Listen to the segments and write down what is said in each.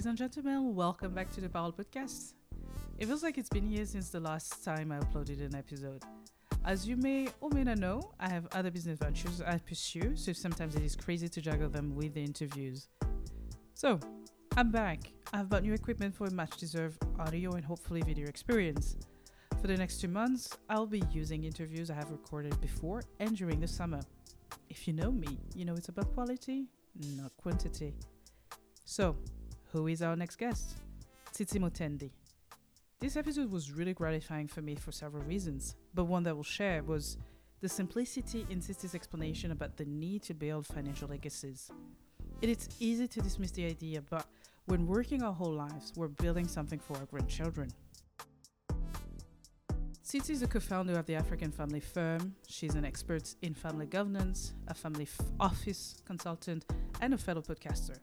Ladies and gentlemen, welcome back to the Parole Podcast. It feels like it's been years since the last time I uploaded an episode. As you may or may not know, I have other business ventures I pursue, so sometimes it is crazy to juggle them with the interviews. So, I'm back. I've bought new equipment for a much deserved audio and hopefully video experience. For the next two months, I'll be using interviews I have recorded before and during the summer. If you know me, you know it's about quality, not quantity. So, who is our next guest? Tsitsi Mutendi. This episode was really gratifying for me for several reasons, but one that we'll share was the simplicity in Tsitsi's explanation about the need to build financial legacies. It is easy to dismiss the idea, but when working our whole lives, we're building something for our grandchildren. Tsitsi is a co-founder of the African Family Firm. She's an expert in family governance, a family office consultant, and a fellow podcaster.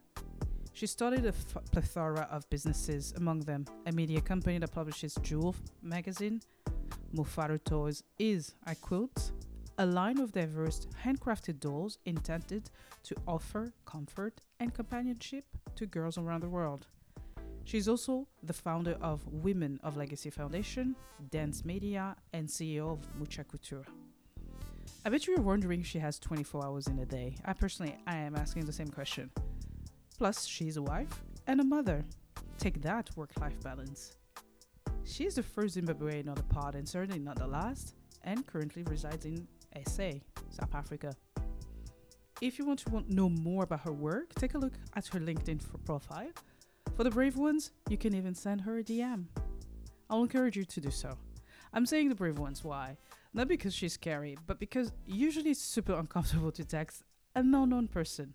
She started a f- plethora of businesses, among them a media company that publishes Jewel magazine. Mufaro Toys is, I quote, a line of diverse handcrafted dolls intended to offer comfort and companionship to girls around the world. She's also the founder of Women of Legacy Foundation, Dance Media, and CEO of Mucha Couture. I bet you're wondering if she has 24 hours in a day. I personally, I am asking the same question. Plus, she's a wife and a mother. Take that work life balance. She is the first Zimbabwean on the pod and certainly not the last, and currently resides in SA, South Africa. If you want to know more about her work, take a look at her LinkedIn profile. For the brave ones, you can even send her a DM. I'll encourage you to do so. I'm saying the brave ones, why? Not because she's scary, but because usually it's super uncomfortable to text a non known person.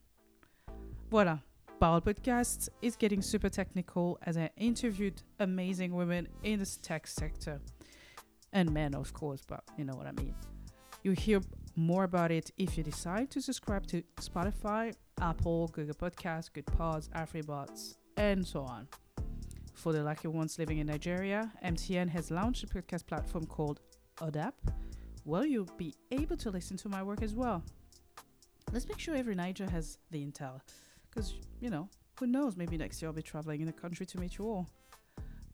Voila, Parole Podcast is getting super technical as I interviewed amazing women in the tech sector. And men, of course, but you know what I mean. You'll hear more about it if you decide to subscribe to Spotify, Apple, Google Podcasts, Good Pods, AfriPods, and so on. For the lucky ones living in Nigeria, MTN has launched a podcast platform called Odap, where you'll be able to listen to my work as well. Let's make sure every Niger has the intel because, you know, who knows, maybe next year I'll be traveling in the country to meet you all.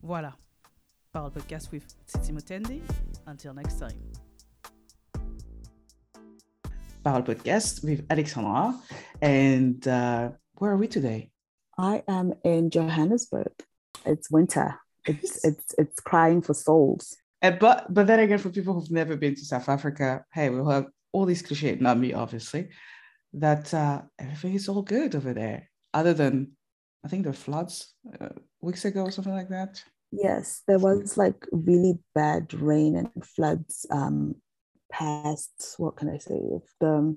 Voilà. Parole Podcast with Tsitsi Mutendi. Until next time. Parole Podcast with Alexandra. And uh, where are we today? I am in Johannesburg. It's winter. It's it's it's crying for souls. And, but but then again, for people who've never been to South Africa, hey, we'll have all these cliches, not me, obviously, that uh, everything is all good over there, other than I think there were floods uh, weeks ago or something like that. Yes, there was like really bad rain and floods um, past. What can I say? The,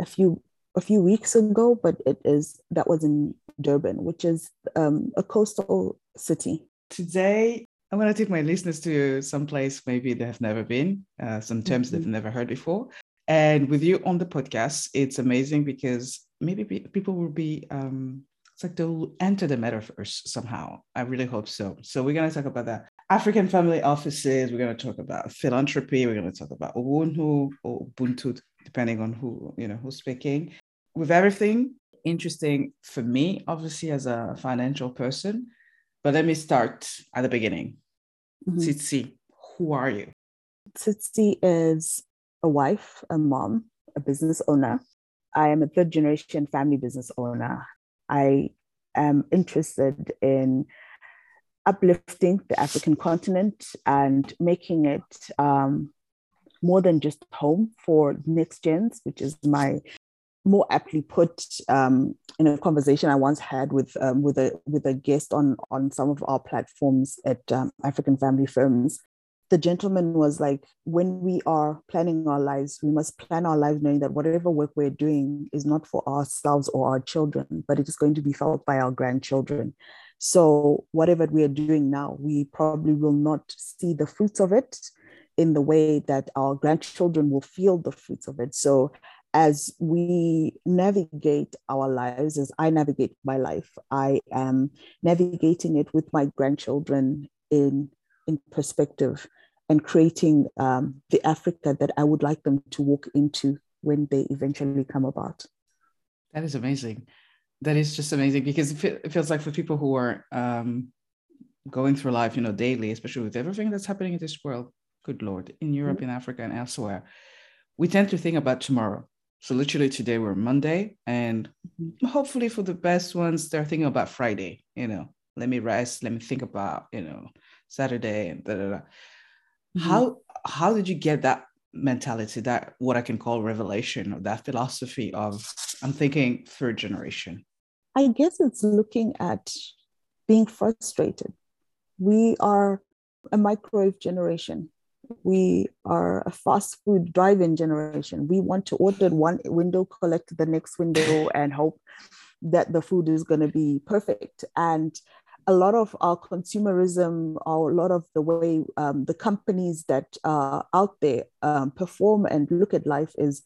a few a few weeks ago, but it is that was in Durban, which is um, a coastal city. Today, I'm going to take my listeners to some place maybe they have never been, uh, some terms mm-hmm. they've never heard before. And with you on the podcast, it's amazing because maybe people will be, um, it's like they'll enter the metaverse somehow. I really hope so. So we're going to talk about that. African family offices. We're going to talk about philanthropy. We're going to talk about Ubuntu or Ubuntu, depending on who, you know, who's speaking. With everything interesting for me, obviously, as a financial person. But let me start at the beginning. mm Tsitsi, who are you? Tsitsi is a wife, a mom, a business owner. I am a third generation family business owner. I am interested in uplifting the African continent and making it um, more than just home for next gens, which is my more aptly put um, in a conversation I once had with um, with a with a guest on on some of our platforms at um, African Family Firms the gentleman was like, when we are planning our lives, we must plan our lives knowing that whatever work we're doing is not for ourselves or our children, but it is going to be felt by our grandchildren. So, whatever we are doing now, we probably will not see the fruits of it in the way that our grandchildren will feel the fruits of it. So, as we navigate our lives, as I navigate my life, I am navigating it with my grandchildren in in perspective and creating um, the Africa that I would like them to walk into when they eventually come about. That is amazing. that is just amazing because it, feels like for people who are um, going through life, you know, daily, especially with everything that's happening in this world, good Lord, in Europe, mm-hmm. in Africa, and elsewhere, we tend to think about tomorrow. So literally today we're Monday, and mm-hmm. hopefully for the best ones, they're thinking about Friday. You know, let me rest, let me think about you know Saturday and da da da. Mm-hmm. How how did you get that mentality, that what I can call revelation, or that philosophy of I'm thinking third generation? I guess it's looking at being frustrated. We are a microwave generation. We are a fast food drive in generation. We want to order one window, collect the next window, and hope that the food is going to be perfect. And a lot of our consumerism, or a lot of the way um, the companies that are out there um, perform and look at life is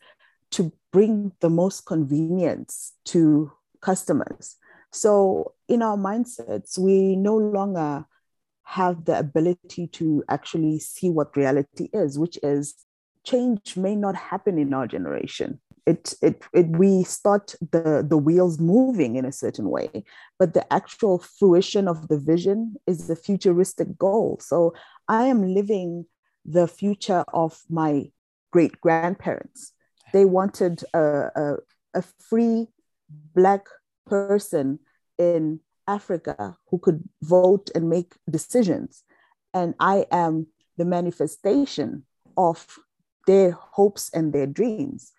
to bring the most convenience to customers. So, in our mindsets, we no longer have the ability to actually see what reality is, which is change may not happen in our generation. It, it, it, we start the, the wheels moving in a certain way, but the actual fruition of the vision is the futuristic goal. So I am living the future of my great grandparents. They wanted a, a, a free Black person in Africa who could vote and make decisions. And I am the manifestation of their hopes and their dreams.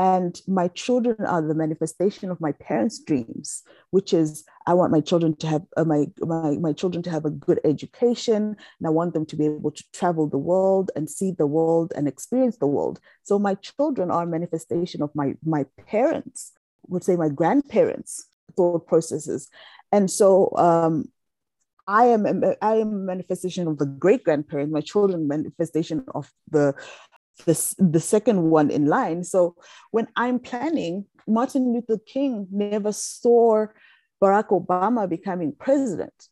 And my children are the manifestation of my parents' dreams, which is I want my children to have uh, my, my my children to have a good education, and I want them to be able to travel the world and see the world and experience the world. So my children are a manifestation of my my parents, would say my grandparents' thought processes. And so um, I am I am a manifestation of the great grandparent, my children manifestation of the, the the second one in line. So when I'm planning, Martin Luther King never saw Barack Obama becoming president,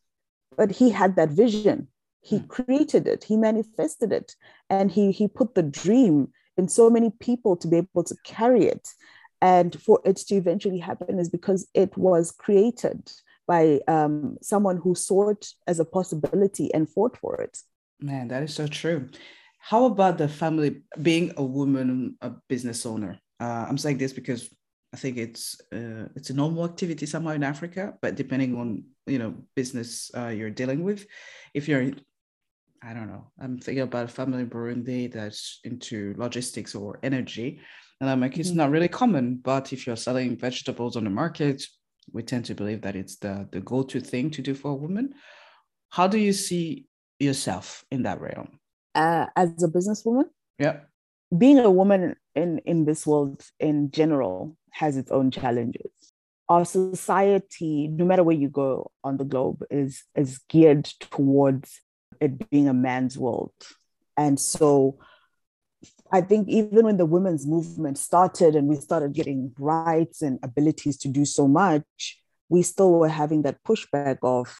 but he had that vision. He hmm. created it, he manifested it, and he he put the dream in so many people to be able to carry it and for it to eventually happen is because it was created by um, someone who saw it as a possibility and fought for it. Man, that is so true. How about the family being a woman, a business owner? Uh, I'm saying this because I think it's uh, it's a normal activity somewhere in Africa, but depending on you know business uh, you're dealing with, if you're I don't know, I'm thinking about a family in Burundi that's into logistics or energy and I'm like, it's mm-hmm. not really common, but if you're selling vegetables on the market, we tend to believe that it's the, the go-to thing to do for a woman. How do you see yourself in that realm? Uh, as a businesswoman? Yeah. Being a woman in, in this world in general has its own challenges. Our society, no matter where you go on the globe, is, is geared towards it being a man's world. And so I think even when the women's movement started and we started getting rights and abilities to do so much, we still were having that pushback of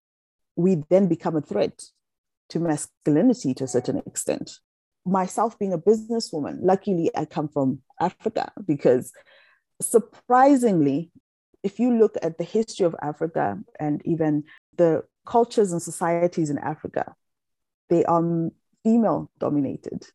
we then become a threat to masculinity to a certain extent. Myself being a businesswoman, luckily I come from Africa because surprisingly, if you look at the history of Africa and even the cultures and societies in Africa, they are female dominated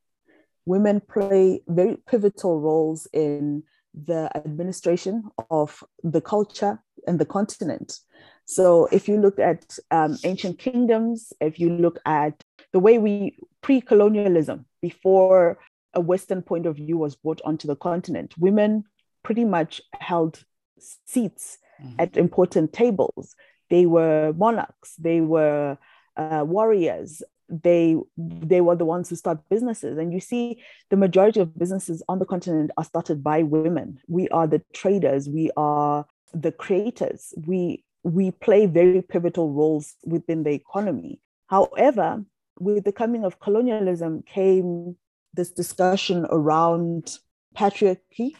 women play very pivotal roles in the administration of the culture and the continent. So, if you look at um, ancient kingdoms, if you look at the way we pre colonialism, before a Western point of view was brought onto the continent, women pretty much held seats mm-hmm. at important tables. They were monarchs, they were uh, warriors, they they were the ones who start businesses. And you see the majority of businesses on the continent are started by women. We are the traders. We are the creators. We we play very pivotal roles within the economy. However with the coming of colonialism came this discussion around patriarchy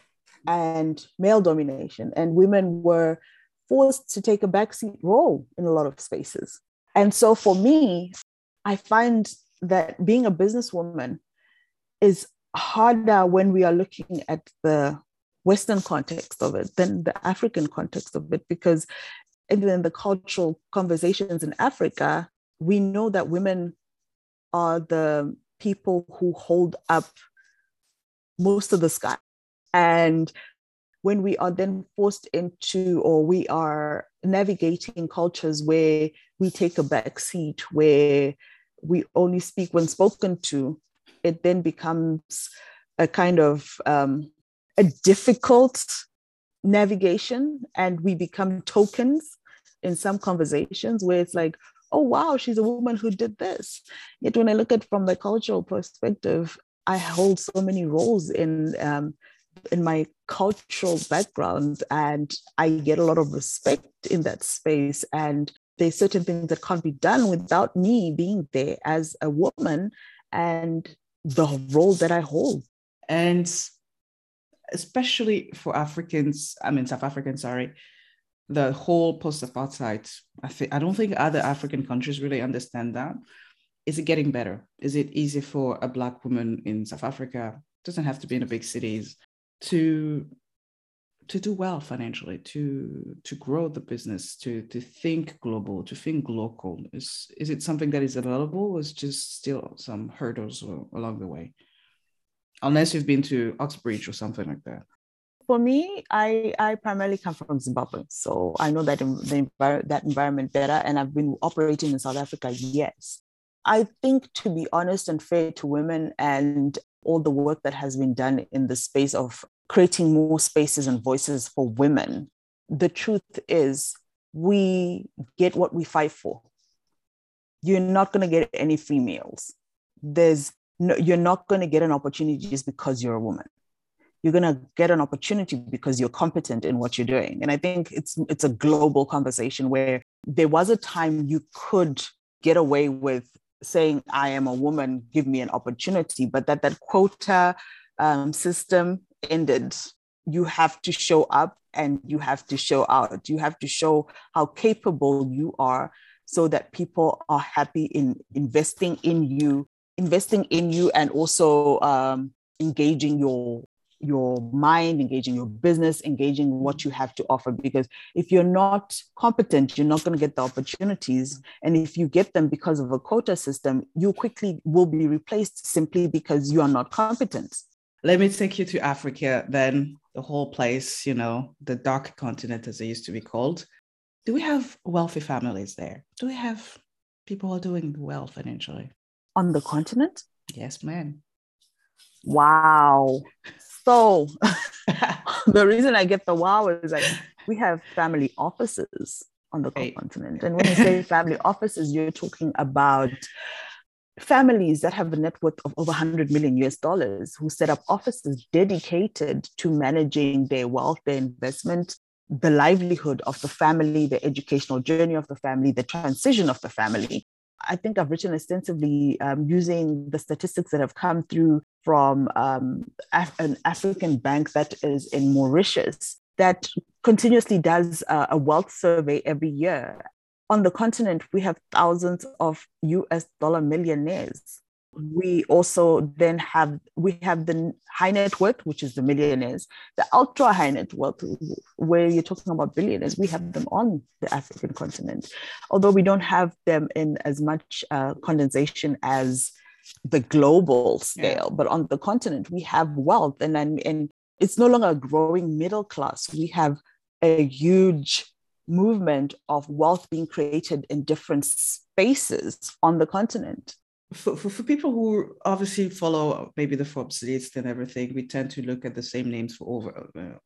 and male domination and women were forced to take a backseat role in a lot of spaces. And so for me I find that being a businesswoman is harder when we are looking at the Western context of it than the African context of it, because in the cultural conversations in Africa, we know that women are the people who hold up most of the sky. And when we are then forced into, or we are navigating cultures where we take a back seat, where we only speak when spoken to, it then becomes a kind of um, a difficult navigation, and we become tokens in some conversations where it's like, oh wow, she's a woman who did this. Yet when I look at from the cultural perspective, I hold so many roles in um, in my cultural background, and I get a lot of respect in that space. And there's certain things that can't be done without me being there as a woman and the role that I hold. And especially for Africans, I mean South Africans, sorry, the whole post-apartheid. I think I don't think other African countries really understand that. Is it getting better? Is it easy for a black woman in South Africa? Doesn't have to be in the big cities to to do well financially, to to grow the business, to to think global, to think local. Is is it something that is available? Or is just still some hurdles along the way? Unless you've been to Oxbridge or something like that for me, I, I primarily come from Zimbabwe, so I know that the envir- that environment better, and I've been operating in South Africa years. I think, to be honest and fair to women, and all the work that has been done in the space of creating more spaces and voices for women, the truth is we get what we fight for. You're not going to get any free meals. There's no, you're not going to get an opportunity just because you're a woman. You're going to get an opportunity because you're competent in what you're doing. And i think it's it's a global conversation where there was a time you could get away with saying i am a woman give me an opportunity. But that that quota um, system ended. You have to show up and you have to show out. You have to show how capable you are so that people are happy in investing in you investing in you and also um, engaging your your mind, engaging your business, engaging what you have to offer. Because if you're not competent, you're not going to get the opportunities. And if you get them because of a quota system, you quickly will be replaced simply because you are not competent. Let me take you to Africa, then the whole place, you know, the dark continent, as it used to be called. Do we have wealthy families there? Do we have people who are doing well financially? On the continent? Yes, ma'am. Wow. So the reason I get the wow is like we have family offices on the right. continent. And when you say family offices, you're talking about families that have a net worth of over 100 million US dollars who set up offices dedicated to managing their wealth, their investment, the livelihood of the family, the educational journey of the family, the transition of the family. I think I've written extensively um, using the statistics that have come through from um, Af- an African bank that is in Mauritius that continuously does uh, a wealth survey every year. On the continent, we have thousands of US dollar millionaires we also then have we have the high net worth which is the millionaires the ultra high net worth where you're talking about billionaires we have them on the african continent. Although we don't have them in as much uh, condensation as the global scale yeah. but on the continent we have wealth. And then and it's no longer a growing middle class. We have a huge movement of wealth being created in different spaces on the continent for, for, for people who obviously follow maybe the Forbes list and everything, we tend to look at the same names for over, uh,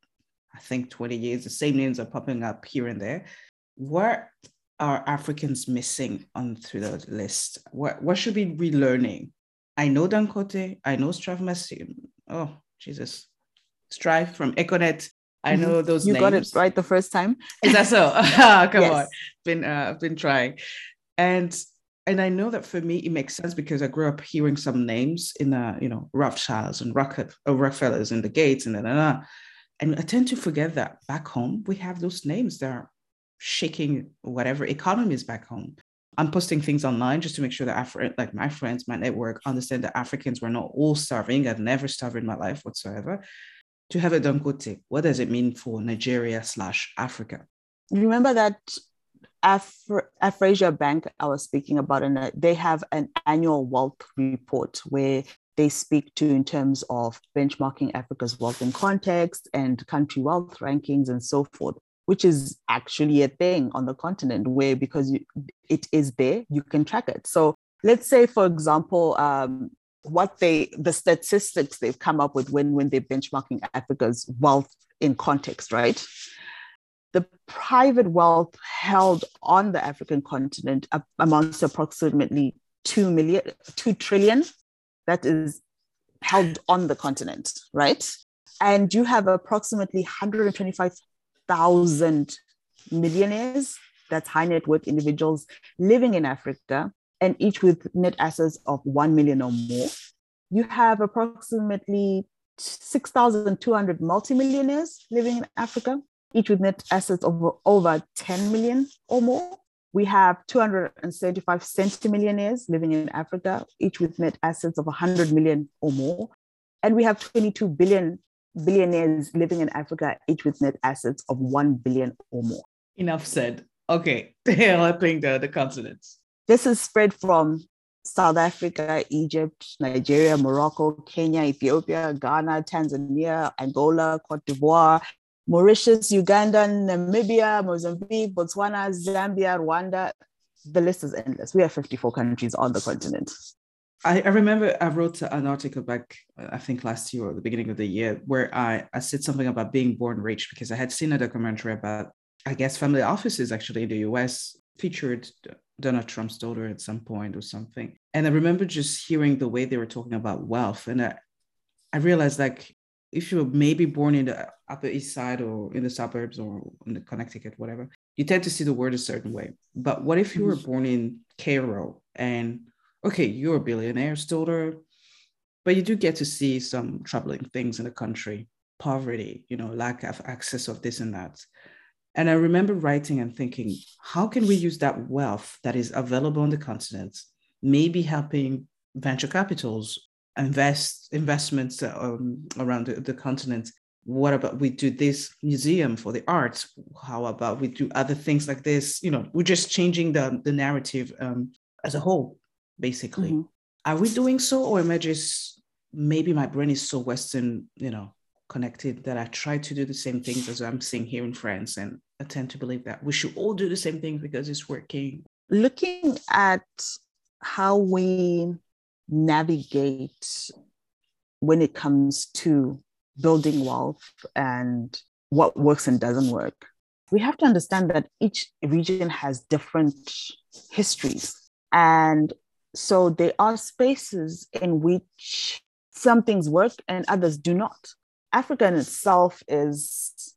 I think, 20 years. The same names are popping up here and there. What are Africans missing on through the list? What, what should we be learning? I know Dangote, I know Strive Masiyiwa. Oh, Jesus. Strive from Econet. I mm-hmm. know those you names. got it right the first time. Is that so? Come yes. on. Been uh, I've been trying. And and I know that for me it makes sense because I grew up hearing some names in the you know Rothschilds and Rocket uh, Rockefellers and the Gates and da, da, da. and I tend to forget that back home we have those names that are shaking whatever economy is back home. I'm posting things online just to make sure that Afri- like my friends, my network understand that Africans were not all starving. I've never starved in my life whatsoever. to have a Dangote, what does it mean for Nigeria slash Africa? Remember that Afra- Afrasia Bank I was speaking about, and they have an annual wealth report where they speak to in terms of benchmarking Africa's wealth in context and country wealth rankings and so forth, which is actually a thing on the continent where because you, it is there, you can track it. So let's say, for example, um, what they the statistics they've come up with when when they're benchmarking Africa's wealth in context, right? The private wealth held on the African continent amounts to approximately 2 million, 2 trillion that is held on the continent, right? And you have approximately 125,000 millionaires, that's high net worth individuals living in Africa, and each with net assets of 1 million or more. You have approximately 6,200 multimillionaires living in Africa, each with net assets of over 10 million or more. We have 275 centimillionaires living in Africa, each with net assets of 100 million or more. And we have 22 billion billionaires living in Africa, each with net assets of 1 billion or more. Enough said. Okay, helping the, the continents. This is spread from South Africa, Egypt, Nigeria, Morocco, Kenya, Ethiopia, Ghana, Tanzania, Angola, Cote d'Ivoire, Mauritius, Uganda, Namibia, Mozambique, Botswana, Zambia, Rwanda. The list is endless. We have 54 countries on the continent. I, I remember I wrote an article back, uh, I think last year or the beginning of the year, where I, I said something about being born rich because I had seen a documentary about, I guess, family offices actually in the US featured Donald Trump's daughter at some point or something. And I remember just hearing the way they were talking about wealth. And I, I realized like if you're maybe born in the upper east side or in the suburbs or in the Connecticut, whatever, you tend to see the world a certain way. But what if you were mm-hmm. born in Cairo and okay, you're a billionaire's daughter, but you do get to see some troubling things in the country, poverty, you know, lack of access of this and that. And I remember writing and thinking, how can we use that wealth that is available on the continent, maybe helping venture capitals invest investments um, around the, the continent. What about we do this museum for the arts. How about we do other things like this? You know we're just changing the, the narrative um, as a whole basically. Mm-hmm. are we doing so or am i just maybe my brain is so western you know connected that i try to do the same things as i'm seeing here in france and i tend to believe that we should all do the same thing because it's working. Looking at how we navigate when it comes to building wealth and what works and doesn't work. We have to understand that each region has different histories. And so there are spaces in which some things work and others do not. Africa in itself is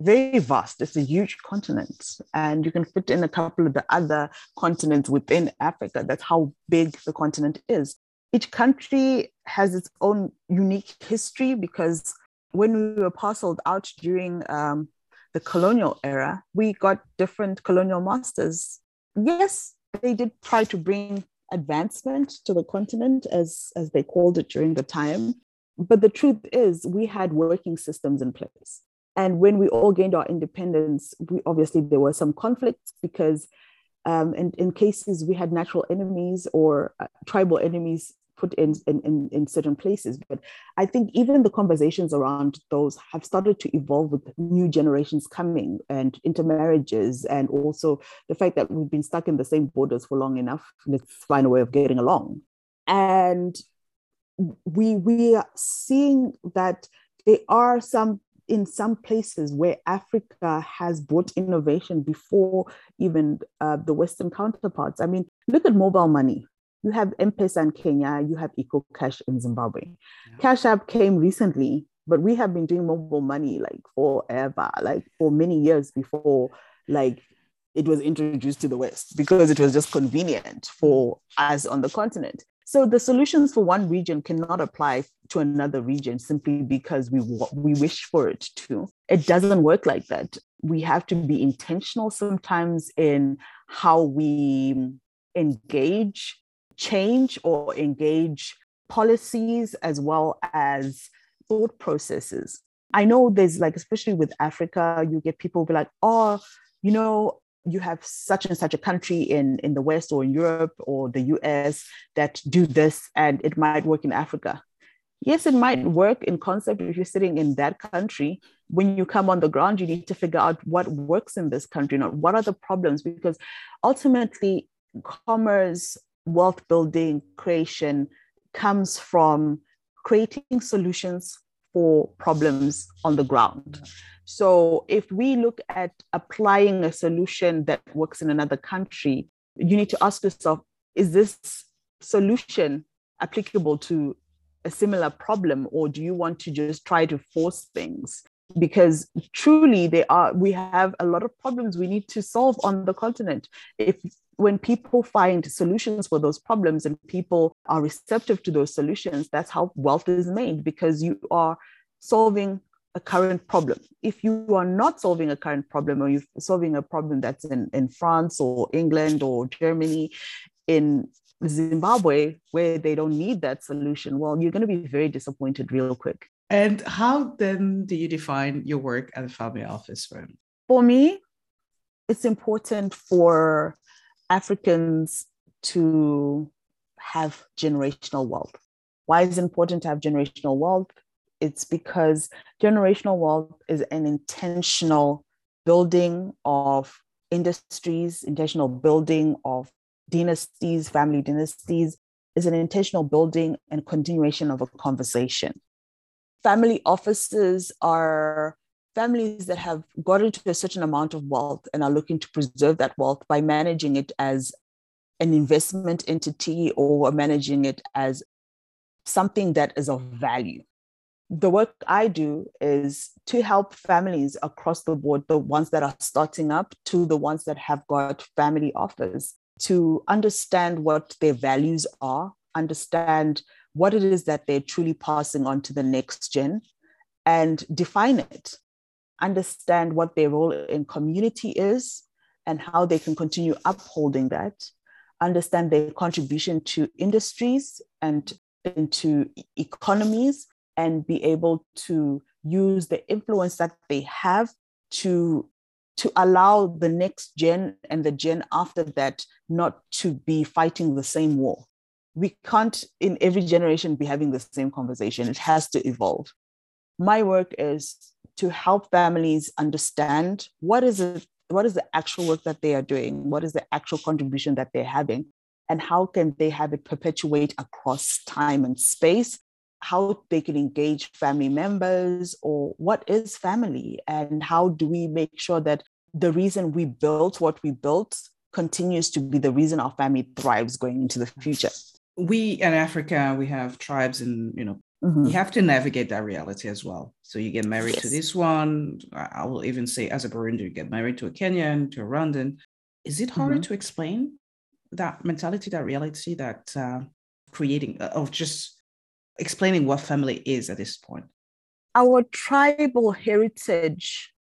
very vast. It's a huge continent, and you can fit in a couple of the other continents within Africa. That's how big the continent is each country has its own unique history because when we were parceled out during um, the colonial era, we got different colonial masters. Yes, they did try to bring advancement to the continent, as, as they called it during the time. But the truth is, we had working systems in place. And when we all gained our independence, we, obviously there were some conflicts because um, and in cases we had natural enemies or uh, tribal enemies put in, in, in in certain places. But I think even the conversations around those have started to evolve with new generations coming and intermarriages, and also the fact that we've been stuck in the same borders for long enough. Let's find a way of getting along. And we we are seeing that there are some in some places where Africa has brought innovation before even uh, the Western counterparts. I mean, look at mobile money you have M-Pesa in Kenya, you have EcoCash in Zimbabwe. Yeah. Cash App came recently, but we have been doing mobile money like forever, like for many years before like it was introduced to the West because it was just convenient for us on the continent. So the solutions for one region cannot apply to another region simply because we we wish for it to. It doesn't work like that. We have to be intentional sometimes in how we engage change or engage policies as well as thought processes. I know there's like, especially with Africa, you get people be like, oh, you know, you have such and such a country in, in the West or in Europe or the US that do this and it might work in Africa. Yes, it might work in concept if you're sitting in that country. When you come on the ground, you need to figure out what works in this country, not what are the problems, because ultimately, commerce, wealth building, creation comes from creating solutions for problems on the ground. So if we look at applying a solution that works in another country, you need to ask yourself, is this solution applicable to a similar problem or do you want to just try to force things? Because truly they are we have a lot of problems we need to solve on the continent. If when people find solutions for those problems and people are receptive to those solutions, that's how wealth is made because you are solving a current problem. If you are not solving a current problem or you're solving a problem that's in, in France or England or Germany, in Zimbabwe, where they don't need that solution, well, you're going to be very disappointed real quick. And how then do you define your work at a family office firm? For me, it's important for Africans to have generational wealth. Why is it important to have generational wealth? it's because generational wealth is an intentional building of industries, intentional building of dynasties, family dynasties, is an intentional building and continuation of a conversation. Family offices are families that have gotten to a certain amount of wealth and are looking to preserve that wealth by managing it as an investment entity or managing it as something that is of value. The work I do is to help families across the board, the ones that are starting up to the ones that have got family offers, to understand what their values are, understand what it is that they're truly passing on to the next gen, and define it. Understand what their role in community is and how they can continue upholding that. Understand their contribution to industries and into economies and be able to use the influence that they have to to allow the next gen and the gen after that not to be fighting the same war we can't in every generation be having the same conversation. It has to evolve. My work is to help families understand what is it what is the actual work that they are doing what is the actual contribution that they're having and how can they have it perpetuate across time and space how they can engage family members or what is family and how do we make sure that the reason we built what we built continues to be the reason our family thrives going into the future we in africa we have tribes and you know mm-hmm. you have to navigate that reality as well so you get married yes. to this one i will even say as a burundi you get married to a kenyan to a rwandan is it harder mm-hmm. to explain that mentality that reality that uh, creating uh, of just explaining what family is at this point? Our tribal heritage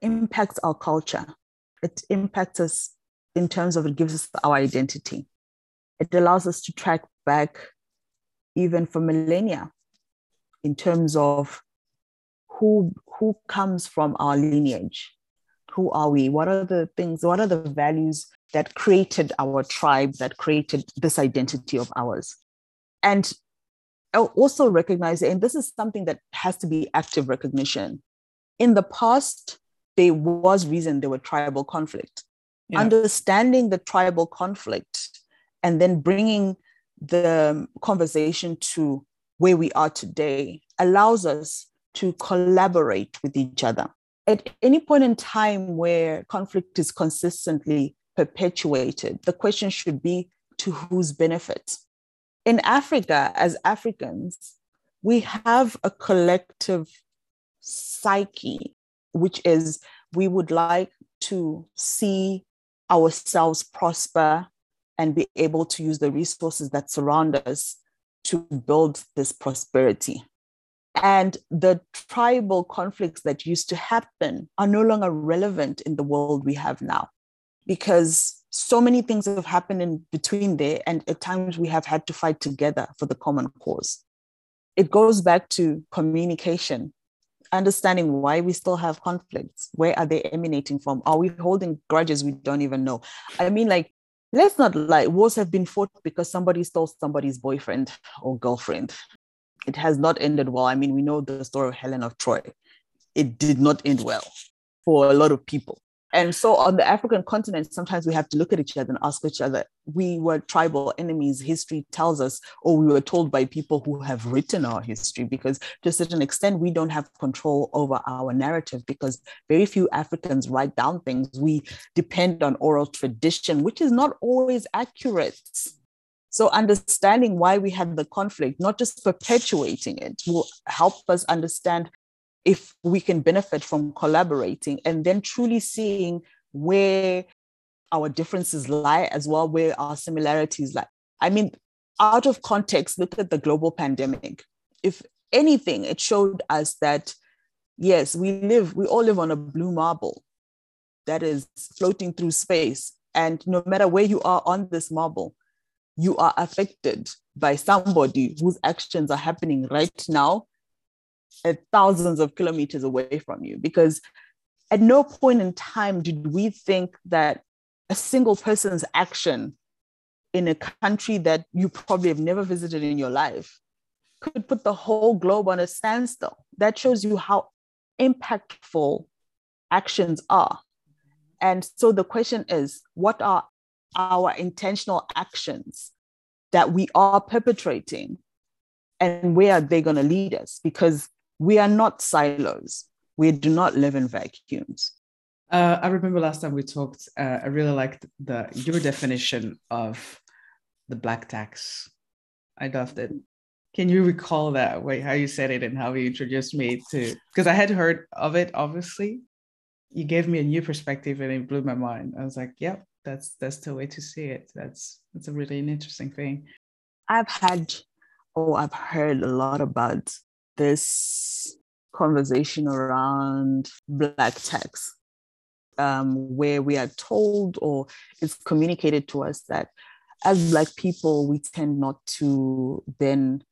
impacts our culture. It impacts us in terms of it gives us our identity. It allows us to track back even for millennia in terms of who who comes from our lineage who are we what are the things what are the values that created our tribe that created this identity of ours and also recognize, and this is something that has to be active recognition. In the past, there was reason there were tribal conflict. Yeah. Understanding the tribal conflict and then bringing the conversation to where we are today allows us to collaborate with each other. At any point in time where conflict is consistently perpetuated, the question should be to whose benefit? in Africa, as Africans, we have a collective psyche, which is we would like to see ourselves prosper and be able to use the resources that surround us to build this prosperity. And the tribal conflicts that used to happen are no longer relevant in the world we have now because so many things have happened in between there and at times we have had to fight together for the common cause it goes back to communication understanding why we still have conflicts. Where are they emanating from? Are we holding grudges we don't even know? I mean, like, let's not lie, wars have been fought because somebody stole somebody's boyfriend or girlfriend. It has not ended well. I mean, we know the story of Helen of Troy. It did not end well for a lot of people. And so on the African continent, sometimes we have to look at each other and ask each other, we were tribal enemies. History tells us, or we were told by people who have written our history, because to a certain extent, we don't have control over our narrative because very few Africans write down things. We depend on oral tradition, which is not always accurate. So understanding why we had the conflict, not just perpetuating it, will help us understand if we can benefit from collaborating and then truly seeing where our differences lie as well, where our similarities lie. I mean, out of context, look at the global pandemic. If anything, it showed us that yes, we live, we all live on a blue marble that is floating through space. And no matter where you are on this marble, you are affected by somebody whose actions are happening right now Uh, thousands of kilometers away from you because at no point in time did we think that a single person's action in a country that you probably have never visited in your life could put the whole globe on a standstill. That shows you how impactful actions are. And so the question is what are our intentional actions that we are perpetrating and where are they going to lead us? Because we are not silos. We do not live in vacuums. Uh, I remember last time we talked, uh, I really liked the your definition of the black tax. I loved it. Can you recall that way, how you said it and how you introduced me to? Because I had heard of it, obviously. You gave me a new perspective and it blew my mind. I was like, yep, that's that's the way to see it. That's that's a really an interesting thing. I've had, oh, I've heard a lot about this conversation around black tax, um, where we are told or it's communicated to us that as black people, we tend not to then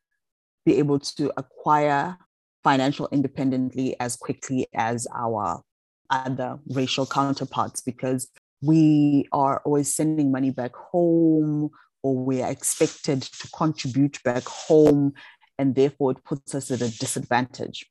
be able to acquire financial independently as quickly as our other racial counterparts because we are always sending money back home or we are expected to contribute back home and therefore it puts us at a disadvantage.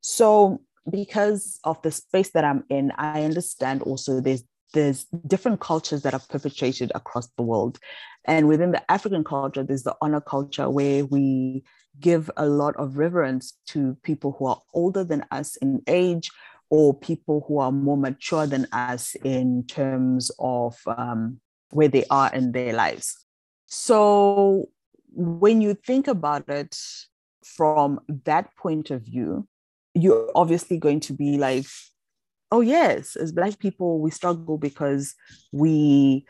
So, because of the space that I'm in, I understand also there's there's different cultures that are perpetrated across the world. And within the African culture, there's the honor culture where we give a lot of reverence to people who are older than us in age or people who are more mature than us in terms of um, where they are in their lives. So when you think about it from that point of view, you're obviously going to be like, oh, yes, as Black people, we struggle because we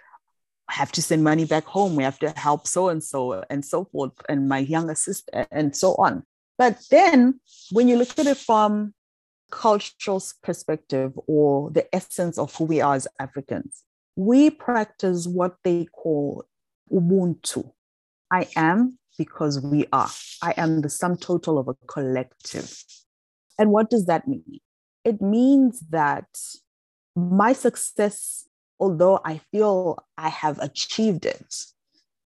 have to send money back home. We have to help so and so and so forth, and my younger sister, and so on. But then when you look at it from cultural perspective or the essence of who we are as Africans, we practice what they call Ubuntu, I am because we are. I am the sum total of a collective. And what does that mean? It means that my success, although I feel I have achieved it,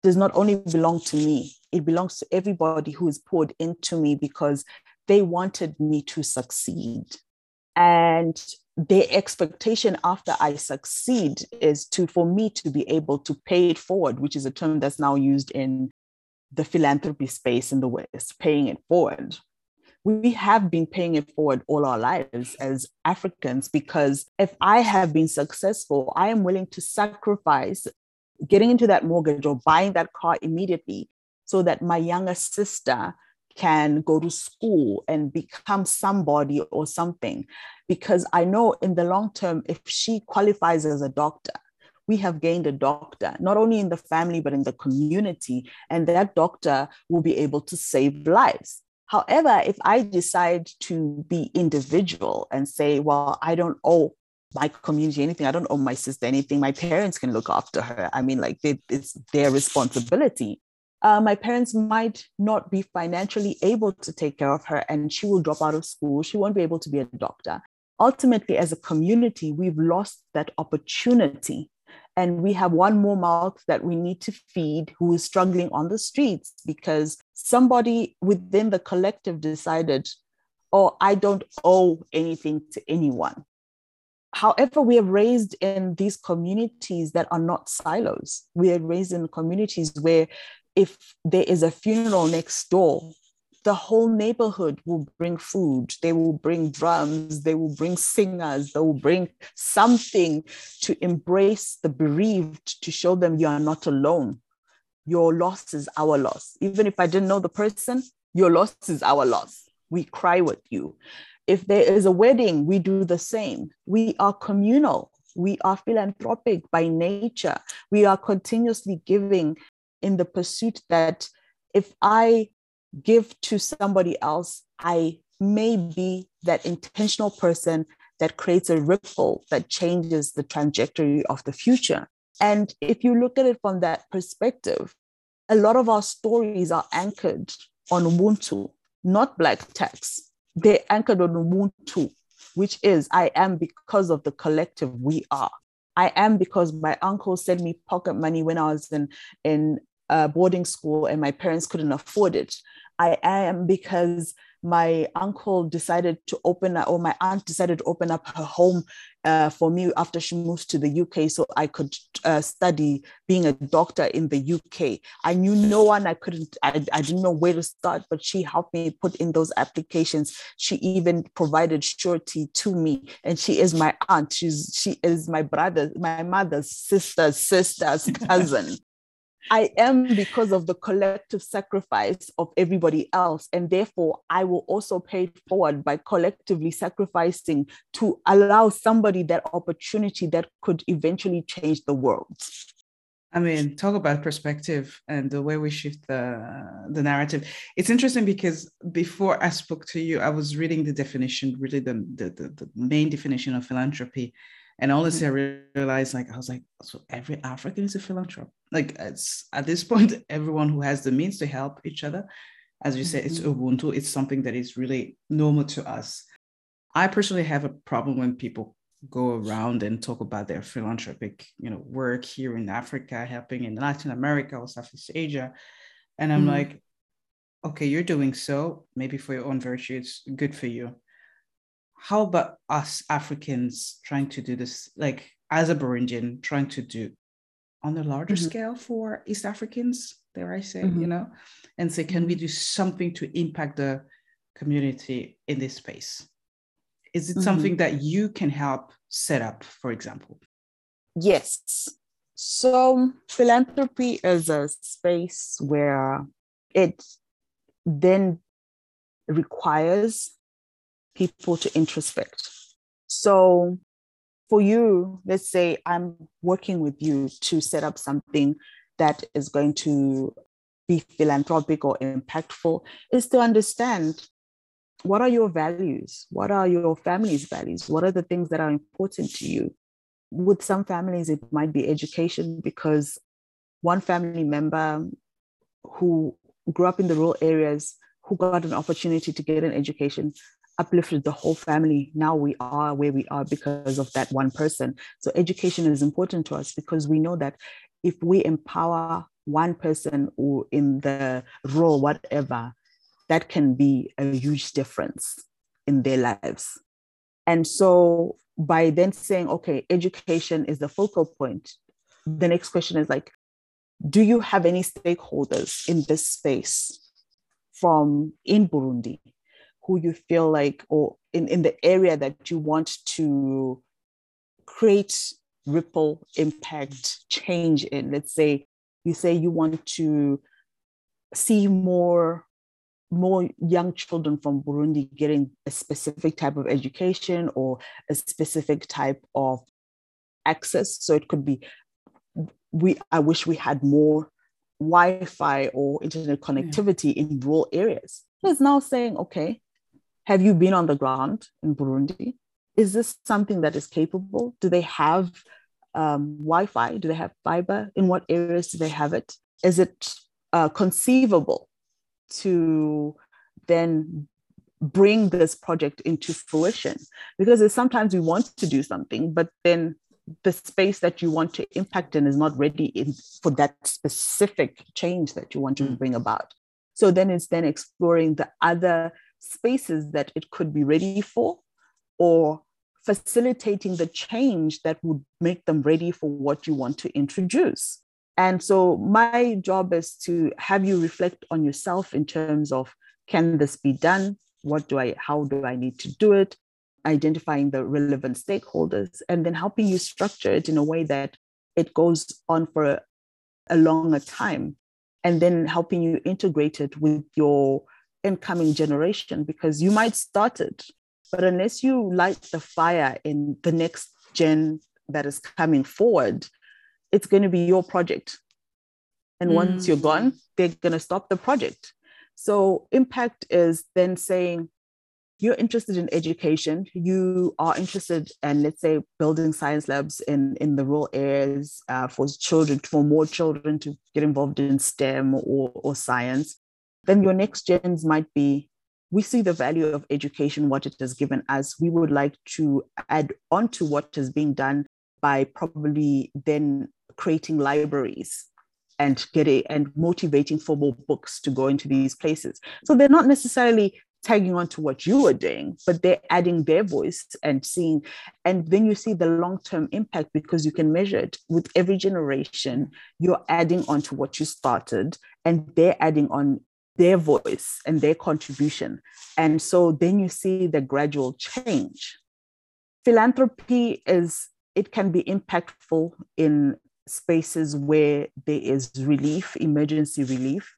does not only belong to me, it belongs to everybody who is poured into me because they wanted me to succeed. And their expectation after I succeed is to for me to be able to pay it forward, which is a term that's now used in the philanthropy space in the West, paying it forward. We have been paying it forward all our lives as Africans because if I have been successful, I am willing to sacrifice getting into that mortgage or buying that car immediately so that my younger sister can go to school and become somebody or something. Because I know in the long term, if she qualifies as a doctor, we have gained a doctor, not only in the family, but in the community. And that doctor will be able to save lives. However, if I decide to be individual and say, well, I don't owe my community anything, I don't owe my sister anything, my parents can look after her. I mean, like, it's their responsibility uh, my parents might not be financially able to take care of her and she will drop out of school. She won't be able to be a doctor. Ultimately, as a community, we've lost that opportunity. And we have one more mouth that we need to feed who is struggling on the streets because somebody within the collective decided, oh, I don't owe anything to anyone. However, we are raised in these communities that are not silos. We are raised in communities where if there is a funeral next door, the whole neighborhood will bring food. They will bring drums. They will bring singers. They will bring something to embrace the bereaved to show them you are not alone. Your loss is our loss. Even if I didn't know the person, your loss is our loss. We cry with you. If there is a wedding, we do the same. We are communal. We are philanthropic by nature. We are continuously giving in the pursuit that if I give to somebody else, I may be that intentional person that creates a ripple that changes the trajectory of the future. And if you look at it from that perspective, a lot of our stories are anchored on Ubuntu, not black tax. They're anchored on Ubuntu, which is I am because of the collective we are. I am because my uncle sent me pocket money when I was in, in uh, boarding school and my parents couldn't afford it. I am because my uncle decided to open up, or my aunt decided to open up her home uh, for me after she moved to the UK so I could uh, study being a doctor in the UK. I knew no one, I couldn't, I, I didn't know where to start, but she helped me put in those applications. She even provided surety to me, and she is my aunt. She's she is my brother, my mother's sister's sister's cousin. I am because of the collective sacrifice of everybody else. And therefore, I will also pay it forward by collectively sacrificing to allow somebody that opportunity that could eventually change the world. I mean, talk about perspective and the way we shift the the narrative. It's interesting because before I spoke to you, I was reading the definition, really the the, the, main definition of philanthropy, and honestly, mm-hmm. I realized like I was like, so every African is a philanthropist. Like it's at this point, everyone who has the means to help each other, as you mm-hmm. said, it's mm-hmm. Ubuntu. It's something that is really normal to us. I personally have a problem when people go around and talk about their philanthropic, you know, work here in Africa, helping in Latin America or Southeast Asia. And I'm mm-hmm. like, okay, you're doing so, maybe for your own virtue, it's good for you how about us Africans trying to do this, like as a Burundian, trying to do on a larger mm-hmm. scale for East Africans, dare I say, mm-hmm. you know, and say, can we do something to impact the community in this space? Is it mm-hmm. something that you can help set up, for example? Yes. So, philanthropy is a space where it then requires people to introspect. So, for you, let's say I'm working with you to set up something that is going to be philanthropic or impactful, is to understand what are your values? What are your family's values? What are the things that are important to you? With some families, it might be education because one family member who grew up in the rural areas who got an opportunity to get an education uplifted the whole family. Now we are where we are because of that one person. So education is important to us because we know that if we empower one person or in the role, whatever, that can be a huge difference in their lives. And so by then saying, okay, education is the focal point, the next question is like, do you have any stakeholders in this space from in Burundi who you feel like, or in, in the area that you want to create ripple impact change in. Let's say you say you want to see more more young children from Burundi getting a specific type of education or a specific type of access. So it could be we I wish we had more Wi-Fi or internet connectivity yeah. in rural areas. It's now saying, okay, have you been on the ground in Burundi? Is this something that is capable? Do they have um, Wi Fi? Do they have fiber? In what areas do they have it? Is it uh, conceivable to then bring this project into fruition because sometimes we want to do something but then the space that you want to impact in is not ready in, for that specific change that you want to mm. bring about so then it's then exploring the other spaces that it could be ready for or facilitating the change that would make them ready for what you want to introduce. And so my job is to have you reflect on yourself in terms of can this be done? What do I, how do I need to do it? Identifying the relevant stakeholders and then helping you structure it in a way that it goes on for a, a longer time and then helping you integrate it with your incoming generation because you might start it but unless you light the fire in the next gen that is coming forward, it's going to be your project. And mm. once you're gone, they're going to stop the project. So, impact is then saying, you're interested in education, you are interested in, let's say, building science labs in, in the rural areas uh, for children, for more children to get involved in STEM or, or science. Then your next gens might be we see the value of education, what it has given us. We would like to add on to what is being done by probably then creating libraries and getting and motivating for more books to go into these places. So they're not necessarily tagging on to what you are doing, but they're adding their voice and seeing, and then you see the long-term impact because you can measure it with every generation. You're adding on to what you started, and they're adding on their voice and their contribution. And so then you see the gradual change. Philanthropy is, it can be impactful in spaces where there is relief, emergency relief.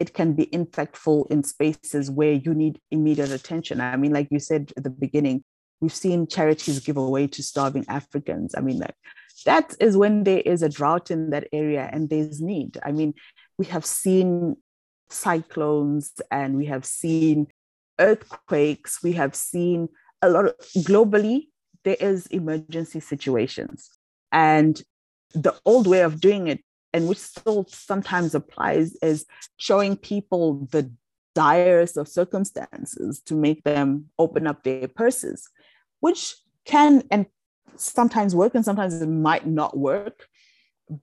It can be impactful in spaces where you need immediate attention. I mean, like you said at the beginning, we've seen charities give away to starving Africans. I mean, like that is when there is a drought in that area and there's need. I mean, we have seen cyclones and we have seen earthquakes, we have seen a lot of globally, there is emergency situations. And the old way of doing it, and which still sometimes applies, is showing people the direst of circumstances to make them open up their purses, which can and sometimes work and sometimes it might not work.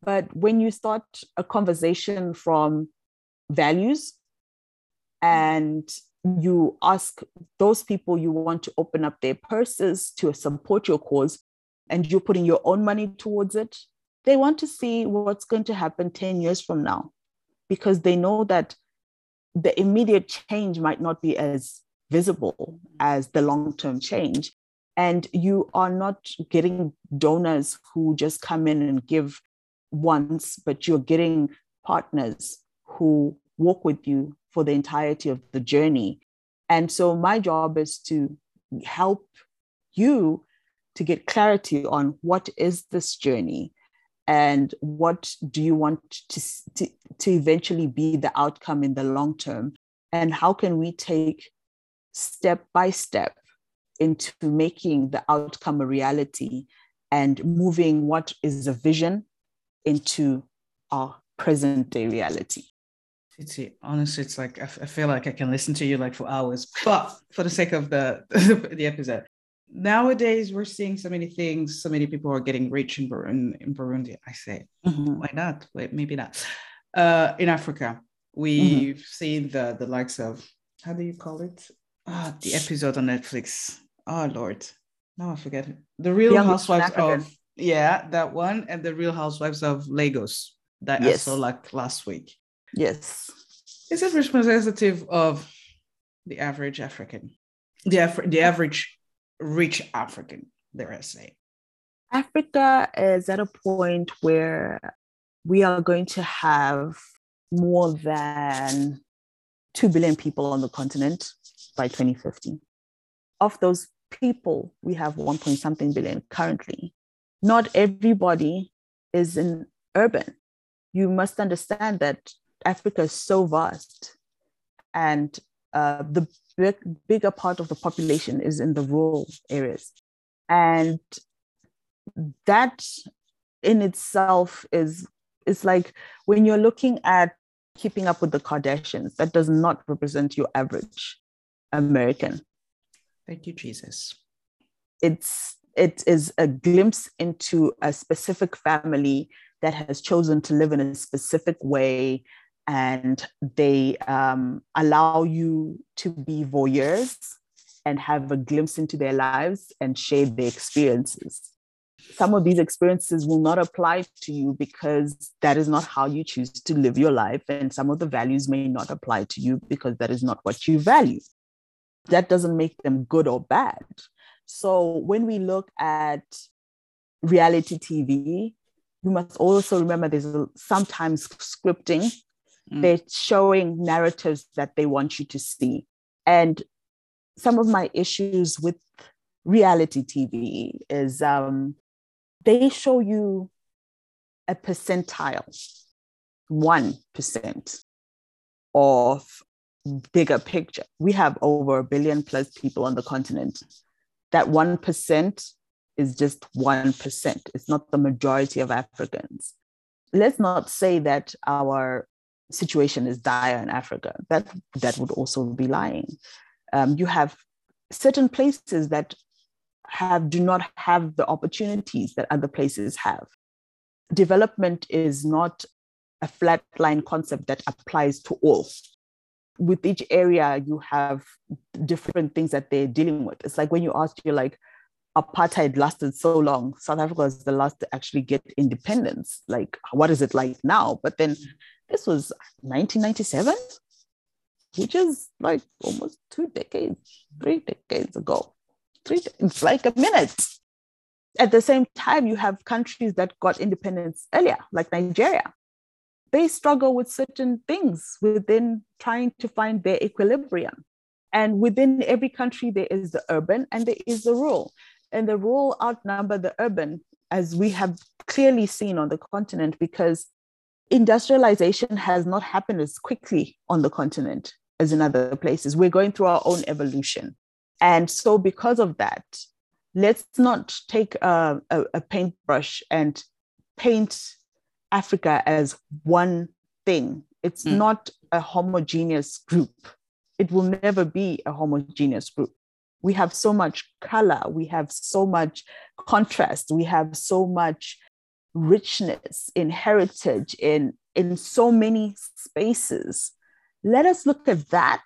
But when you start a conversation from values and you ask those people you want to open up their purses to support your cause and you're putting your own money towards it they want to see what's going to happen 10 years from now because they know that the immediate change might not be as visible as the long term change. And you are not getting donors who just come in and give once but you're getting partners who walk with you for the entirety of the journey. And so my job is to help you to get clarity on what is this journey and what do you want to, to, to eventually be the outcome in the long term and how can we take step by step into making the outcome a reality and moving what is a vision into our present day reality. It's honestly, it's like I, f- I feel like I can listen to you like for hours, but for the sake of the the episode, nowadays we're seeing so many things. So many people are getting rich in Burundi. In Burundi, I say, mm-hmm. why not? Wait, maybe not. Uh, in Africa, we've mm-hmm. seen the the likes of how do you call it? Ah, the episode on Netflix. Oh Lord, now I forget. The Real Young Housewives of yeah, that one, and the Real Housewives of Lagos that yes. I saw like last week. Yes. Is it representative of the average African? The, Af- the average rich African, dare I say? Africa is at a point where we are going to have more than 2 billion people on the continent by 2050. Of those people, we have 1 point something billion currently. Not everybody is in urban you must understand that Africa is so vast and uh, the big, bigger part of the population is in the rural areas. And that in itself is, is like when you're looking at keeping up with the Kardashians. That does not represent your average American. Thank you, Jesus. It's it is a glimpse into a specific family that has chosen to live in a specific way and they um, allow you to be voyeurs and have a glimpse into their lives and share their experiences. Some of these experiences will not apply to you because that is not how you choose to live your life. And some of the values may not apply to you because that is not what you value. That doesn't make them good or bad. So when we look at reality TV, you must also remember there's sometimes scripting. Mm. They're showing narratives that they want you to see. And some of my issues with reality TV is um, they show you a percentile, 1% of bigger picture. We have over a billion plus people on the continent. That 1% is just 1%. It's not the majority of Africans. Let's not say that our situation is dire in Africa. That, that would also be lying. Um, you have certain places that have do not have the opportunities that other places have. Development is not a flat line concept that applies to all. With each area, you have different things that they're dealing with. It's like when you ask, you're like, apartheid lasted so long. South Africa was the last to actually get independence. Like, what is it like now? But then this was 1997, which is like almost two decades, three decades ago. Three, it's like a minute. At the same time, you have countries that got independence earlier, like Nigeria. They struggle with certain things within trying to find their equilibrium. And within every country, there is the urban and there is the rural and the rural outnumber the urban, as we have clearly seen on the continent, because industrialization has not happened as quickly on the continent as in other places. We're going through our own evolution. And so, because of that, let's not take a, a, a paintbrush and paint Africa as one thing. It's mm. not a homogeneous group. It will never be a homogeneous group we have so much color, we have so much contrast, we have so much richness in heritage in in so many spaces. Let us look at that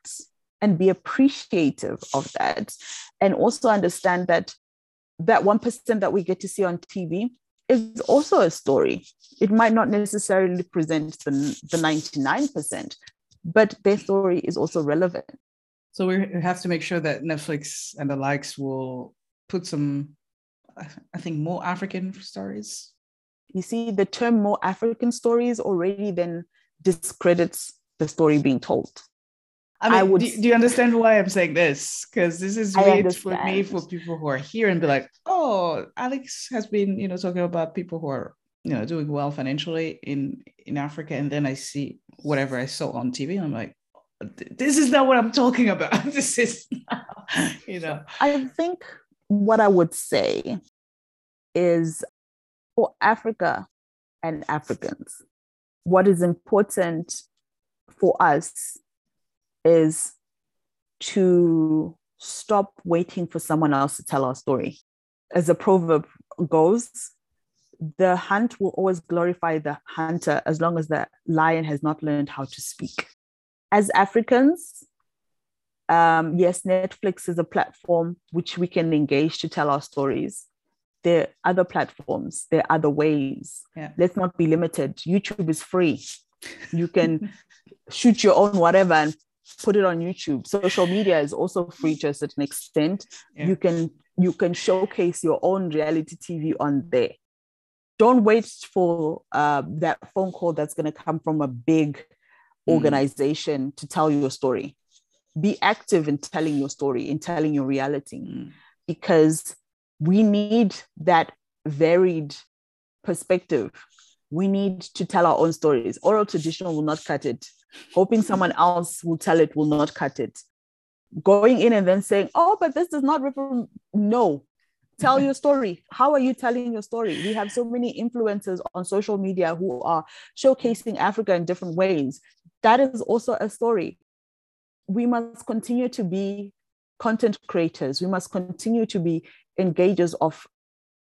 and be appreciative of that and also understand that that 1% that we get to see on TV is also a story. It might not necessarily present the, the 99%, but their story is also relevant. So we have to make sure that Netflix and the likes will put some, I think, more African stories. You see, the term more African stories already then discredits the story being told. I mean, I would, do, do, you understand why I'm saying this? Because this is weird for me for people who are here and be like, oh, Alex has been, you know, talking about people who are, you know, doing well financially in in Africa, and then I see whatever I saw on TV, and I'm like, this is not what I'm talking about. This is, you know. I think what I would say is for Africa and Africans, what is important for us is to stop waiting for someone else to tell our story. As the proverb goes, the hunt will always glorify the hunter as long as the lion has not learned how to speak as Africans, um, yes, Netflix is a platform which we can engage to tell our stories. There are other platforms, there are other ways. Yeah. Let's not be limited. YouTube is free. You can shoot your own whatever and put it on YouTube. Social media is also free to a certain extent. Yeah. You can you can showcase your own reality TV on there. Don't wait for uh, that phone call that's going to come from a big Mm. organization to tell your story. Be active in telling your story, in telling your reality, mm. because we need that varied perspective. We need to tell our own stories. Oral traditional will not cut it. Hoping someone else will tell it will not cut it. Going in and then saying, oh, but this does not refer. No, tell your story. How are you telling your story? We have so many influencers on social media who are showcasing Africa in different ways. That is also a story. We must continue to be content creators. We must continue to be engagers of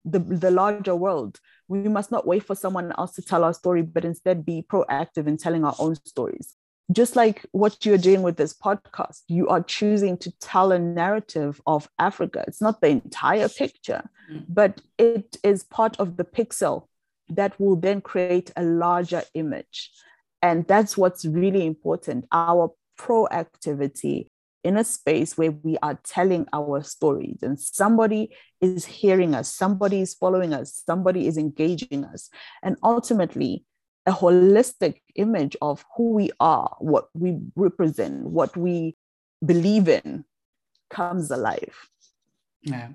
the, the larger world. We must not wait for someone else to tell our story, but instead be proactive in telling our own stories just like what you're doing with this podcast, you are choosing to tell a narrative of Africa. It's not the entire picture, mm. but it is part of the pixel that will then create a larger image. And that's what's really important our proactivity in a space where we are telling our stories and somebody is hearing us, somebody is following us, somebody is engaging us. And ultimately, a holistic image of who we are, what we represent, what we believe in comes alive. Yeah.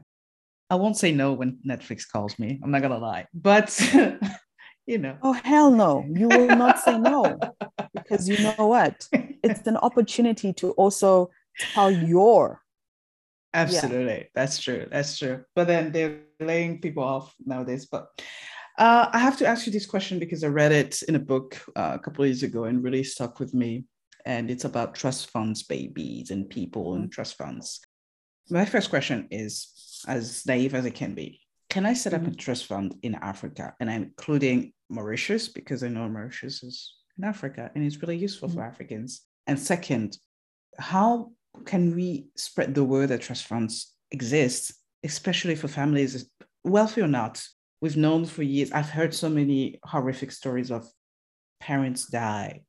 I won't say no when Netflix calls me. I'm not going to lie. But, you know. Oh, hell no. You will not say no. Because you know what? It's an opportunity to also tell your. Absolutely. Yeah. That's true. That's true. But then they're laying people off nowadays. But uh, I have to ask you this question because I read it in a book uh, a couple of years ago and really stuck with me. And it's about trust funds, babies, and people and trust funds. My first question is as naive as it can be Can I set up mm-hmm. a trust fund in Africa? And I'm including Mauritius because I know Mauritius is in Africa and it's really useful mm-hmm. for Africans. And second, how can we spread the word that trust funds exist, especially for families, wealthy or not, we've known for years. I've heard so many horrific stories of parents die,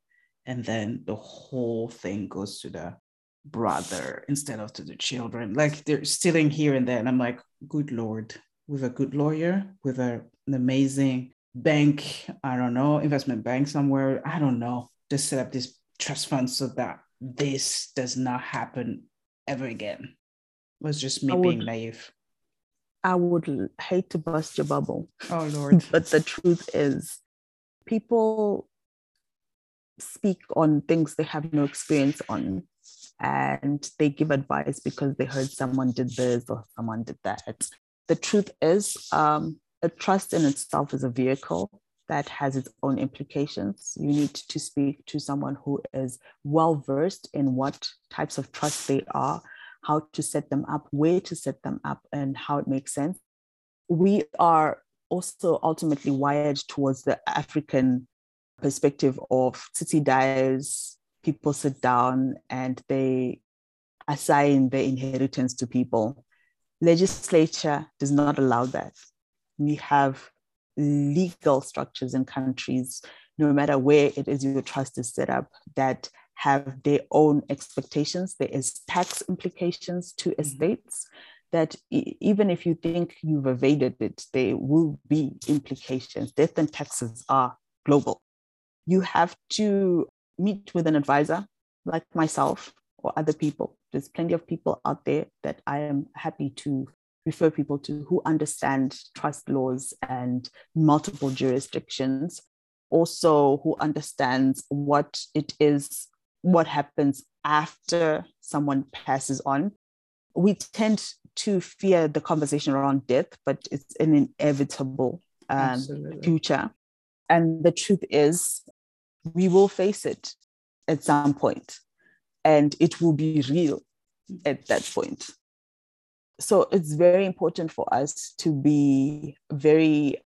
and then the whole thing goes to the brother instead of to the children. Like they're stealing here and there. And I'm like, good Lord, with a good lawyer, with a, an amazing bank, I don't know, investment bank somewhere, I don't know, just set up this trust fund so that this does not happen ever again. It was just me being naive. I would hate to bust your bubble. Oh, Lord. but the truth is, people speak on things they have no experience on and they give advice because they heard someone did this or someone did that. The truth is, um, a trust in itself is a vehicle that has its own implications. You need to speak to someone who is well versed in what types of trust they are how to set them up, where to set them up, and how it makes sense. We are also ultimately wired towards the African perspective of city dies, people sit down and they assign their inheritance to people. Legislature does not allow that. We have legal structures in countries, no matter where it is your trust is set up, that have their own expectations. There is tax implications to mm-hmm. estates that even if you think you've evaded it, there will be implications. Death and taxes are global. You have to meet with an advisor like myself or other people. There's plenty of people out there that I am happy to refer people to who understand trust laws and multiple jurisdictions also who understands what it is what happens after someone passes on. We tend to fear the conversation around death, but it's an inevitable um, future. And the truth is, we will face it at some point, and it will be real at that point. So it's very important for us to be very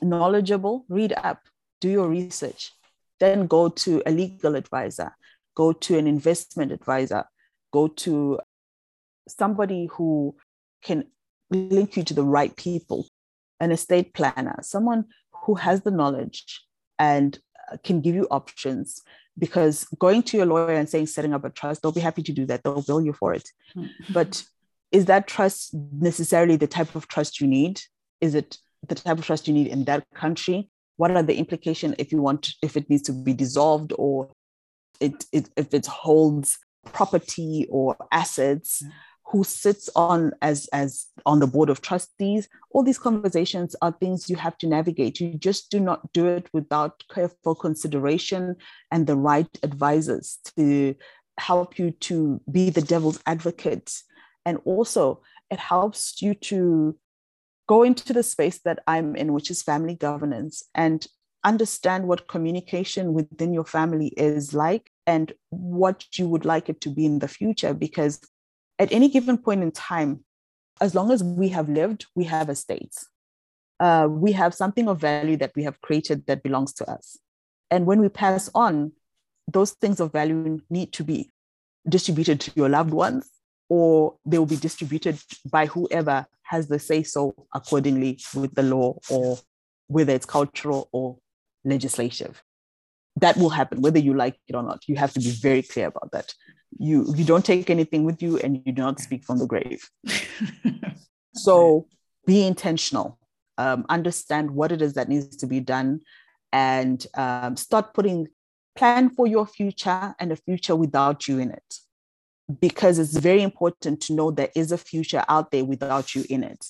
knowledgeable, read up, do your research, then go to a legal advisor go to an investment advisor, go to somebody who can link you to the right people, an estate planner, someone who has the knowledge and uh, can give you options. Because going to your lawyer and saying setting up a trust, they'll be happy to do that. They'll bill you for it. Mm-hmm. But is that trust necessarily the type of trust you need? Is it the type of trust you need in that country? What are the implications if you want if it needs to be dissolved or it, it if it holds property or assets mm. who sits on as as on the board of trustees all these conversations are things you have to navigate you just do not do it without careful consideration and the right advisors to help you to be the devil's advocate and also it helps you to go into the space that I'm in, which is family governance, and understand what communication within your family is like and what you would like it to be in the future. Because at any given point in time, as long as we have lived, we have estates. Uh, we have something of value that we have created that belongs to us. And when we pass on, those things of value need to be distributed to your loved ones, or they will be distributed by whoever has the say so accordingly with the law, or whether it's cultural or legislative. That will happen whether you like it or not. You have to be very clear about that. You you don't take anything with you, and you do not speak from the grave. so be intentional. Um, understand what it is that needs to be done, and um, start putting plan for your future and a future without you in it because it's very important to know there is a future out there without you in it.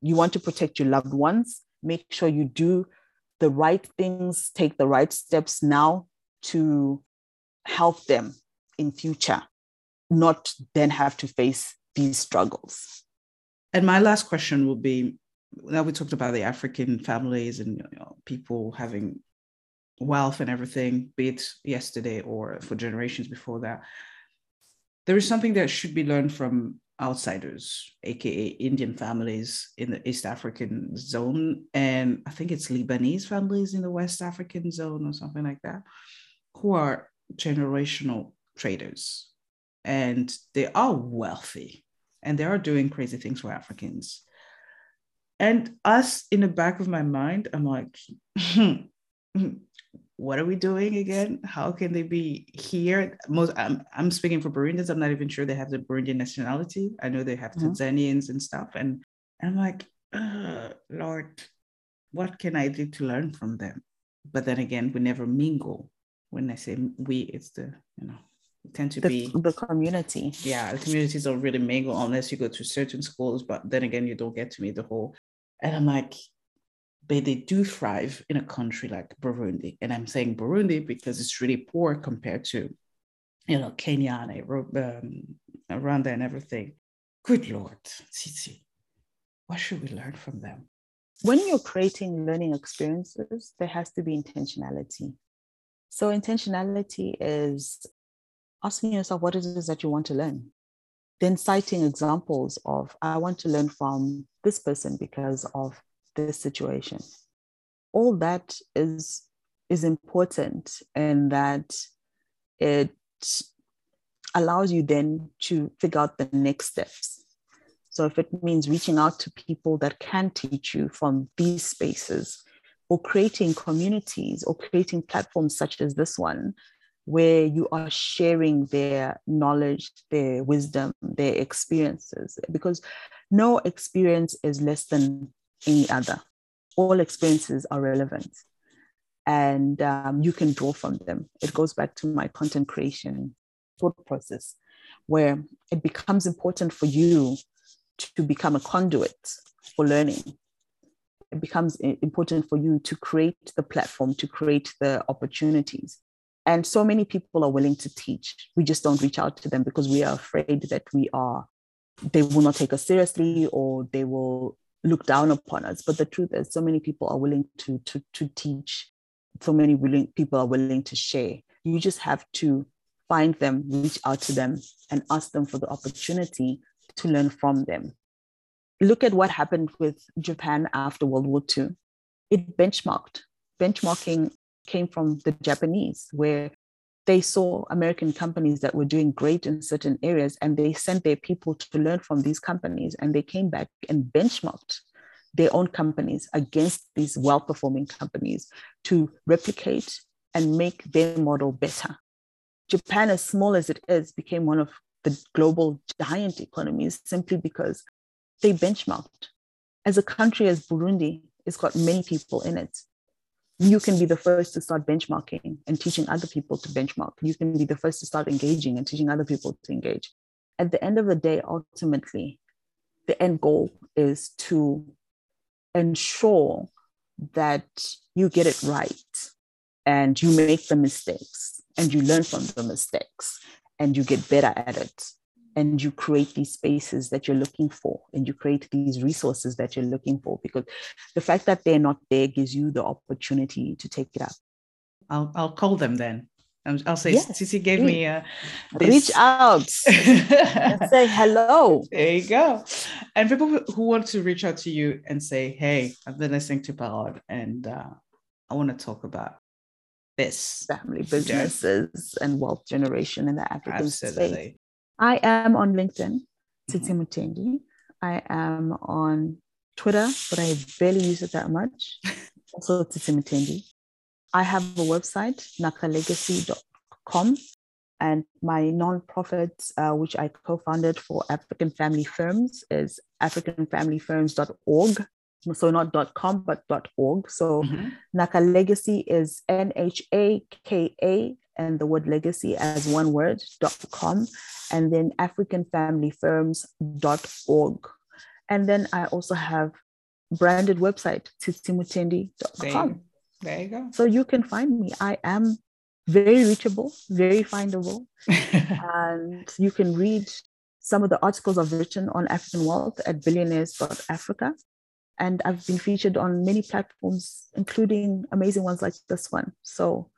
You want to protect your loved ones, make sure you do the right things, take the right steps now to help them in future, not then have to face these struggles. And my last question will be now we talked about the African families and you know, people having wealth and everything, be it yesterday or for generations before that. There is something that should be learned from outsiders, aka Indian families in the East African zone, and I think it's Lebanese families in the West African zone or something like that, who are generational traders, and they are wealthy, and they are doing crazy things for Africans. And us in the back of my mind, I'm like, hmm, hmm, what are we doing again? How can they be here? Most I'm, I'm speaking for Burundians. I'm not even sure they have the Burundian nationality. I know they have mm-hmm. Tanzanians and stuff. And, I'm like, Lord, what can I do to learn from them? But then again, we never mingle. When I say we, it's the, you know, tend to the, be the community. Yeah, the communities don't really mingle unless you go to certain schools. But then again, you don't get to meet the whole. And I'm like, but they do thrive in a country like Burundi. And I'm saying Burundi because it's really poor compared to, you know, Kenya and um, Rwanda and everything. Good Lord, Tsitsi, what should we learn from them? When you're creating learning experiences, there has to be intentionality. So, intentionality is asking yourself what it is that you want to learn. Then citing examples of, I want to learn from this person because of this situation. All that is is important and that it allows you then to figure out the next steps. So if it means reaching out to people that can teach you from these spaces or creating communities or creating platforms such as this one where you are sharing their knowledge, their wisdom, their experiences, because no experience is less than any other. All experiences are relevant and um, you can draw from them. It goes back to my content creation thought process, where it becomes important for you to become a conduit for learning. It becomes important for you to create the platform, to create the opportunities. And so many people are willing to teach. We just don't reach out to them because we are afraid that we are, they will not take us seriously or they will look down upon us. But the truth is, so many people are willing to, to, to teach, so many willing people are willing to share. You just have to find them, reach out to them, and ask them for the opportunity to learn from them. Look at what happened with Japan after World War II. It benchmarked. Benchmarking came from the Japanese, where they saw American companies that were doing great in certain areas and they sent their people to learn from these companies and they came back and benchmarked their own companies against these well performing companies to replicate and make their model better. Japan, as small as it is, became one of the global giant economies simply because they benchmarked. As a country as Burundi, it's got many people in it you can be the first to start benchmarking and teaching other people to benchmark. You can be the first to start engaging and teaching other people to engage. At the end of the day, ultimately, the end goal is to ensure that you get it right and you make the mistakes and you learn from the mistakes and you get better at it. And you create these spaces that you're looking for and you create these resources that you're looking for because the fact that they're not there gives you the opportunity to take it up I'll I'll call them then. Um, I'll say Yes, Tsitsi gave please. me uh, reach out and say hello there you go. And people who- want to reach out to you and say, "Hey, I've been listening to Parod, and uh, I want to talk about this." family businesses and wealth generation in the african space Absolutely. I am on linkedin Tsitsi Mutendi. i am on twitter but i barely use it that much also Tsitsi Mutendi. i have a website nhakalegacy.com and my nonprofit uh, which i co-founded for african family firms is africanfamilyfirms.org so not .com but .org so Mhm. Nhaka Legacy is N H A K A and the word legacy as one word dot com and then africanfamilyfirms.org and then I also have branded website tsitsimutendi.com there you go. so you can find me I am very reachable very findable and you can read some of the articles I've written on African wealth at billionaires.africa. And I've been featured on many platforms, including amazing ones like this one. So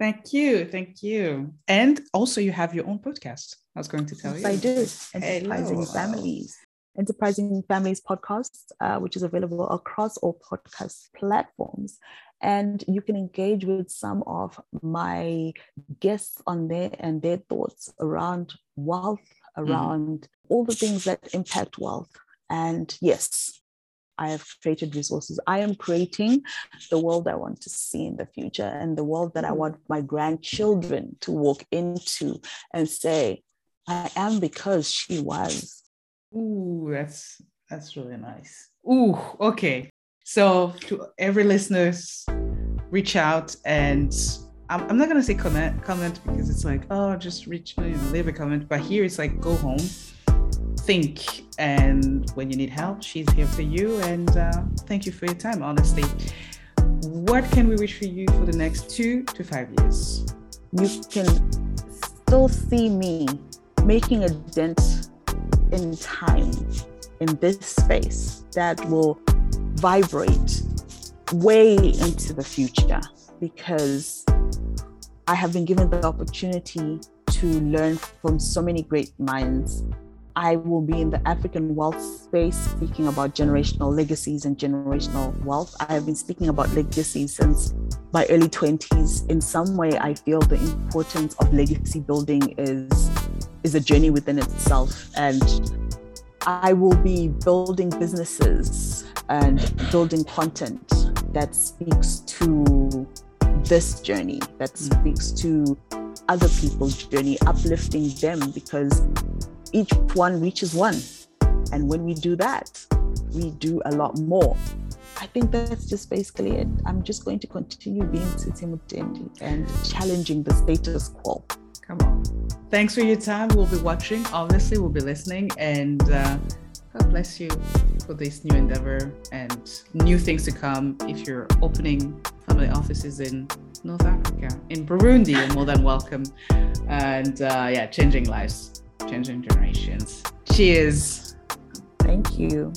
thank you, thank you. And also, you have your own podcast. I was going to tell yes, you. I do. Enterprising Hello. Families. Enterprising Families podcast, uh, which is available across all podcast platforms. And you can engage with some of my guests on there and their thoughts around wealth, around all the things that impact wealth. And yes, I have created resources. I am creating the world I want to see in the future and the world that I mm-hmm. want my grandchildren to walk into and say, I am because she was. Ooh, that's that's really nice. Ooh, okay. So to every listeners, reach out and I'm, I'm not gonna say comment comment because it's like oh just reach leave a comment, but here it's like go home, think, and when you need help, she's here for you. And uh, thank you for your time. Honestly, what can we wish for you for the next two to five years? You can still see me making a dent in time in this space that will vibrate way into the future because I have been given the opportunity to learn from so many great minds. I will be in the African wealth space speaking about generational legacies and generational wealth. I have been speaking about legacies since my early 20s. In some way, I feel the importance of legacy building is, is a journey within itself. And I will be building businesses and building content that speaks to this journey, that speaks to other people's journey, uplifting them because each one reaches one. And when we do that, we do a lot more. I think that's just basically it. I'm just going to continue being Mutendi and challenging the status quo. Come on. Thanks for your time. We'll be watching. Obviously, we'll be listening. And uh, God bless you for this new endeavor and new things to come. If you're opening family offices in North Africa, in Burundi, you're more than welcome. And uh, yeah, changing lives, changing generations. Cheers. Thank you.